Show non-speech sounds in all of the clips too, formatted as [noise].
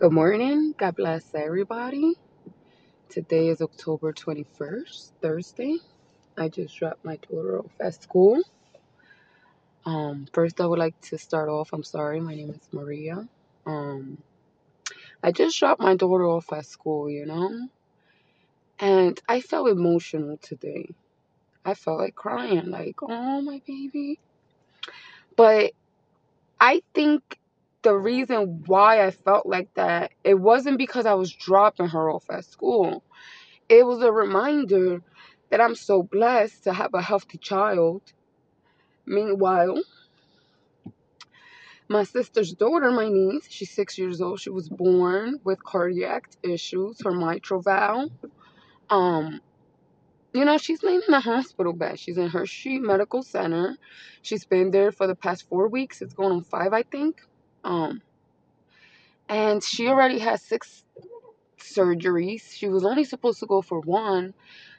Good morning. God bless everybody. Today is October 21st, Thursday. I just dropped my daughter off at school. Um, first, I would like to start off. I'm sorry, my name is Maria. Um, I just dropped my daughter off at school, you know, and I felt emotional today. I felt like crying, like, oh, my baby. But I think the reason why I felt like that, it wasn't because I was dropping her off at school. It was a reminder that I'm so blessed to have a healthy child. Meanwhile, my sister's daughter, my niece, she's six years old. She was born with cardiac issues, her mitral valve. Um, you know, she's laying in a hospital bed. She's in Hershey Medical Center. She's been there for the past four weeks. It's going on five, I think. Um, and she already has six surgeries. She was only supposed to go for one,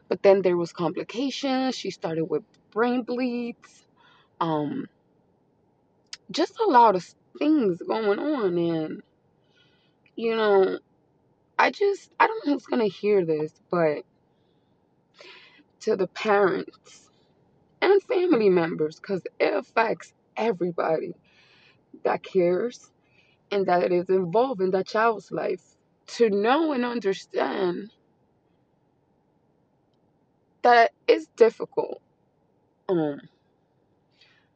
but then there was complications. She started with brain bleeds. Um, just a lot of things going on, and you know, I just I don't know who's gonna hear this, but to the parents and family members, because it affects everybody that cares and that is involved in that child's life to know and understand that it's difficult. Um,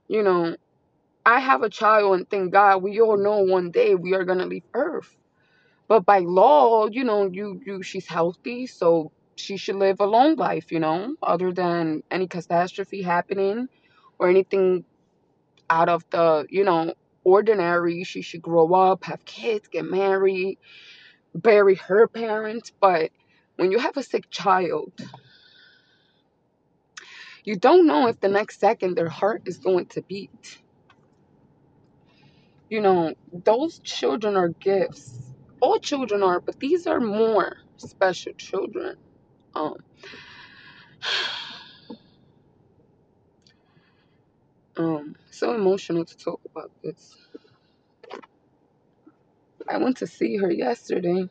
you know, I have a child, and thank God we all know one day we are gonna leave Earth. But by law, you know, you you she's healthy, so she should live a long life, you know, other than any catastrophe happening or anything out of the, you know, ordinary. She should grow up, have kids, get married, bury her parents. But when you have a sick child, you don't know if the next second their heart is going to beat. You know, those children are gifts. All children are, but these are more special children. Um, um, so emotional to talk about this. I went to see her yesterday,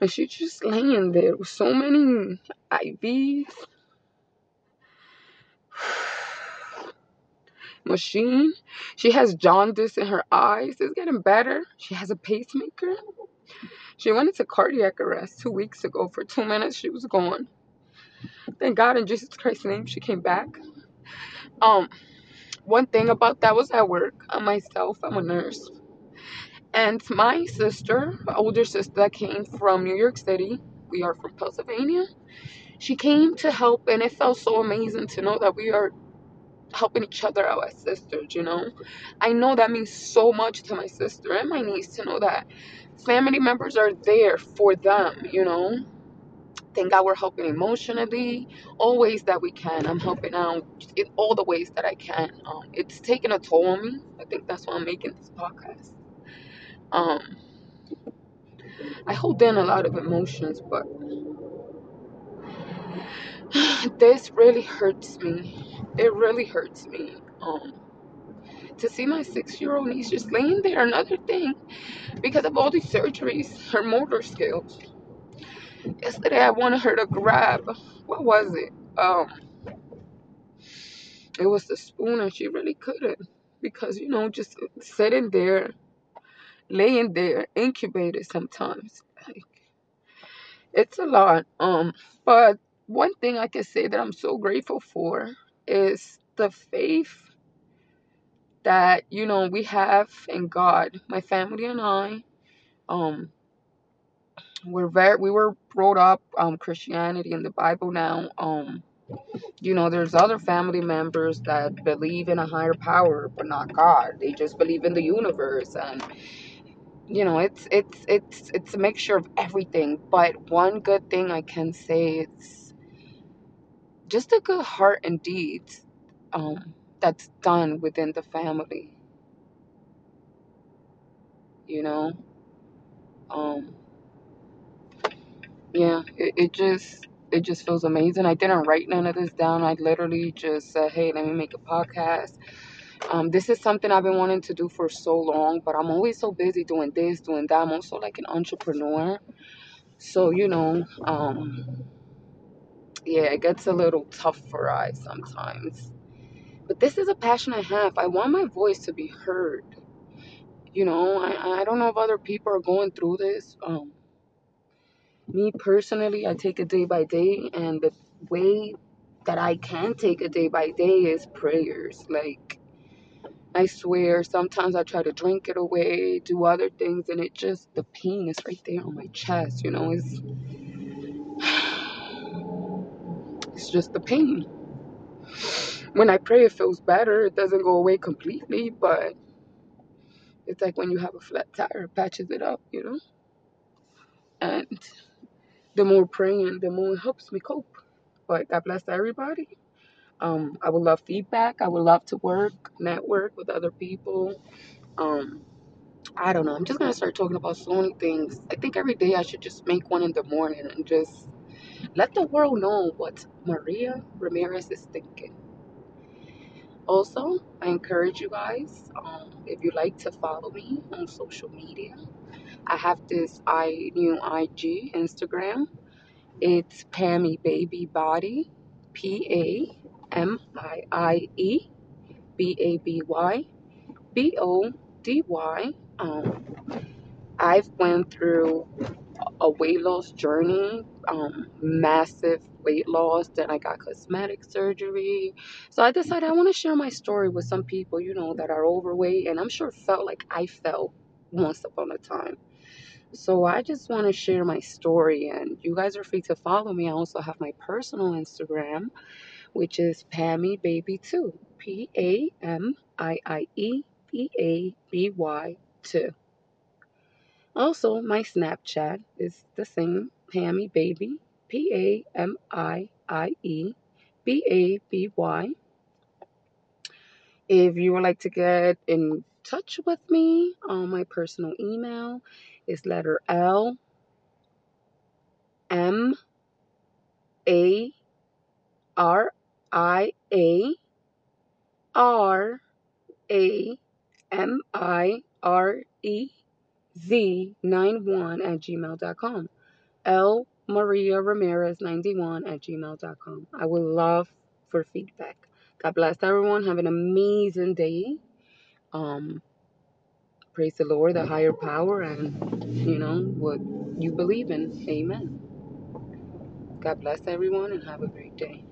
and she just laying there with so many IVs, [sighs] machine. She has jaundice in her eyes. It's getting better. She has a pacemaker. She went into cardiac arrest two weeks ago. For two minutes, she was gone. Thank God in Jesus Christ's name, she came back. Um, one thing about that was at work. I myself, I'm a nurse. And my sister, older sister that came from New York City, we are from Pennsylvania. She came to help, and it felt so amazing to know that we are helping each other out as sisters, you know. I know that means so much to my sister and my niece to know that family members are there for them, you know. Thank God we're helping emotionally, all ways that we can. I'm helping out in all the ways that I can. Um, it's taken a toll on me. I think that's why I'm making this podcast. Um, I hold in a lot of emotions, but [sighs] this really hurts me. It really hurts me. Um, to see my six-year-old niece just laying there. Another thing, because of all these surgeries, her motor skills. Yesterday, I wanted her to grab. What was it? Um, it was the spoon, and she really couldn't because you know, just sitting there, laying there, incubated sometimes. Like, it's a lot. Um, but one thing I can say that I'm so grateful for is the faith that you know we have in God. My family and I, um, we're very we were brought up um Christianity and the Bible now. Um, you know, there's other family members that believe in a higher power, but not God. They just believe in the universe and you know it's it's it's it's a mixture of everything but one good thing i can say it's just a good heart and deeds um, that's done within the family you know um, yeah it, it just it just feels amazing i didn't write none of this down i literally just said hey let me make a podcast Um, this is something I've been wanting to do for so long, but I'm always so busy doing this, doing that. I'm also like an entrepreneur. So, you know, um, yeah, it gets a little tough for I sometimes. But this is a passion I have. I want my voice to be heard. You know, I, I don't know if other people are going through this. Um, me personally, I take it day by day, and the way that I can take it day by day is prayers. Like, I swear, sometimes I try to drink it away, do other things, and it just, the pain is right there on my chest, you know, it's, [sighs] it's just the pain. When I pray, it feels better. It doesn't go away completely, but it's like when you have a flat tire, it patches it up, you know? And the more praying, the more it helps me cope. But God bless everybody. Um, I would love feedback. I would love to work, network with other people. Um, I don't know. I'm just gonna start talking about so many things. I think every day I should just make one in the morning and just let the world know what Maria Ramirez is thinking. Also, I encourage you guys, um, if you like to follow me on social media, I have this I new IG Instagram. It's Pammy Baby Body, P A M I I E B A B Y B O D Y. Um, I've went through a weight loss journey, um, massive weight loss. Then I got cosmetic surgery. So I decided I want to share my story with some people, you know, that are overweight, and I'm sure felt like I felt once upon a time. So I just want to share my story, and you guys are free to follow me. I also have my personal Instagram, which is Pammy Baby Two, P A M I I E B A B Y Two. Also, my Snapchat is the same, Pammy Baby, P A M I I E B A B Y. If you would like to get in touch with me on my personal email, is letter L M A R I A R A M I R E Z91 at gmail.com. L Maria Ramirez 91 at gmail.com. I would love for feedback. God bless everyone. Have an amazing day. Um, praise the Lord, the higher power, and you know what you believe in. Amen. God bless everyone and have a great day.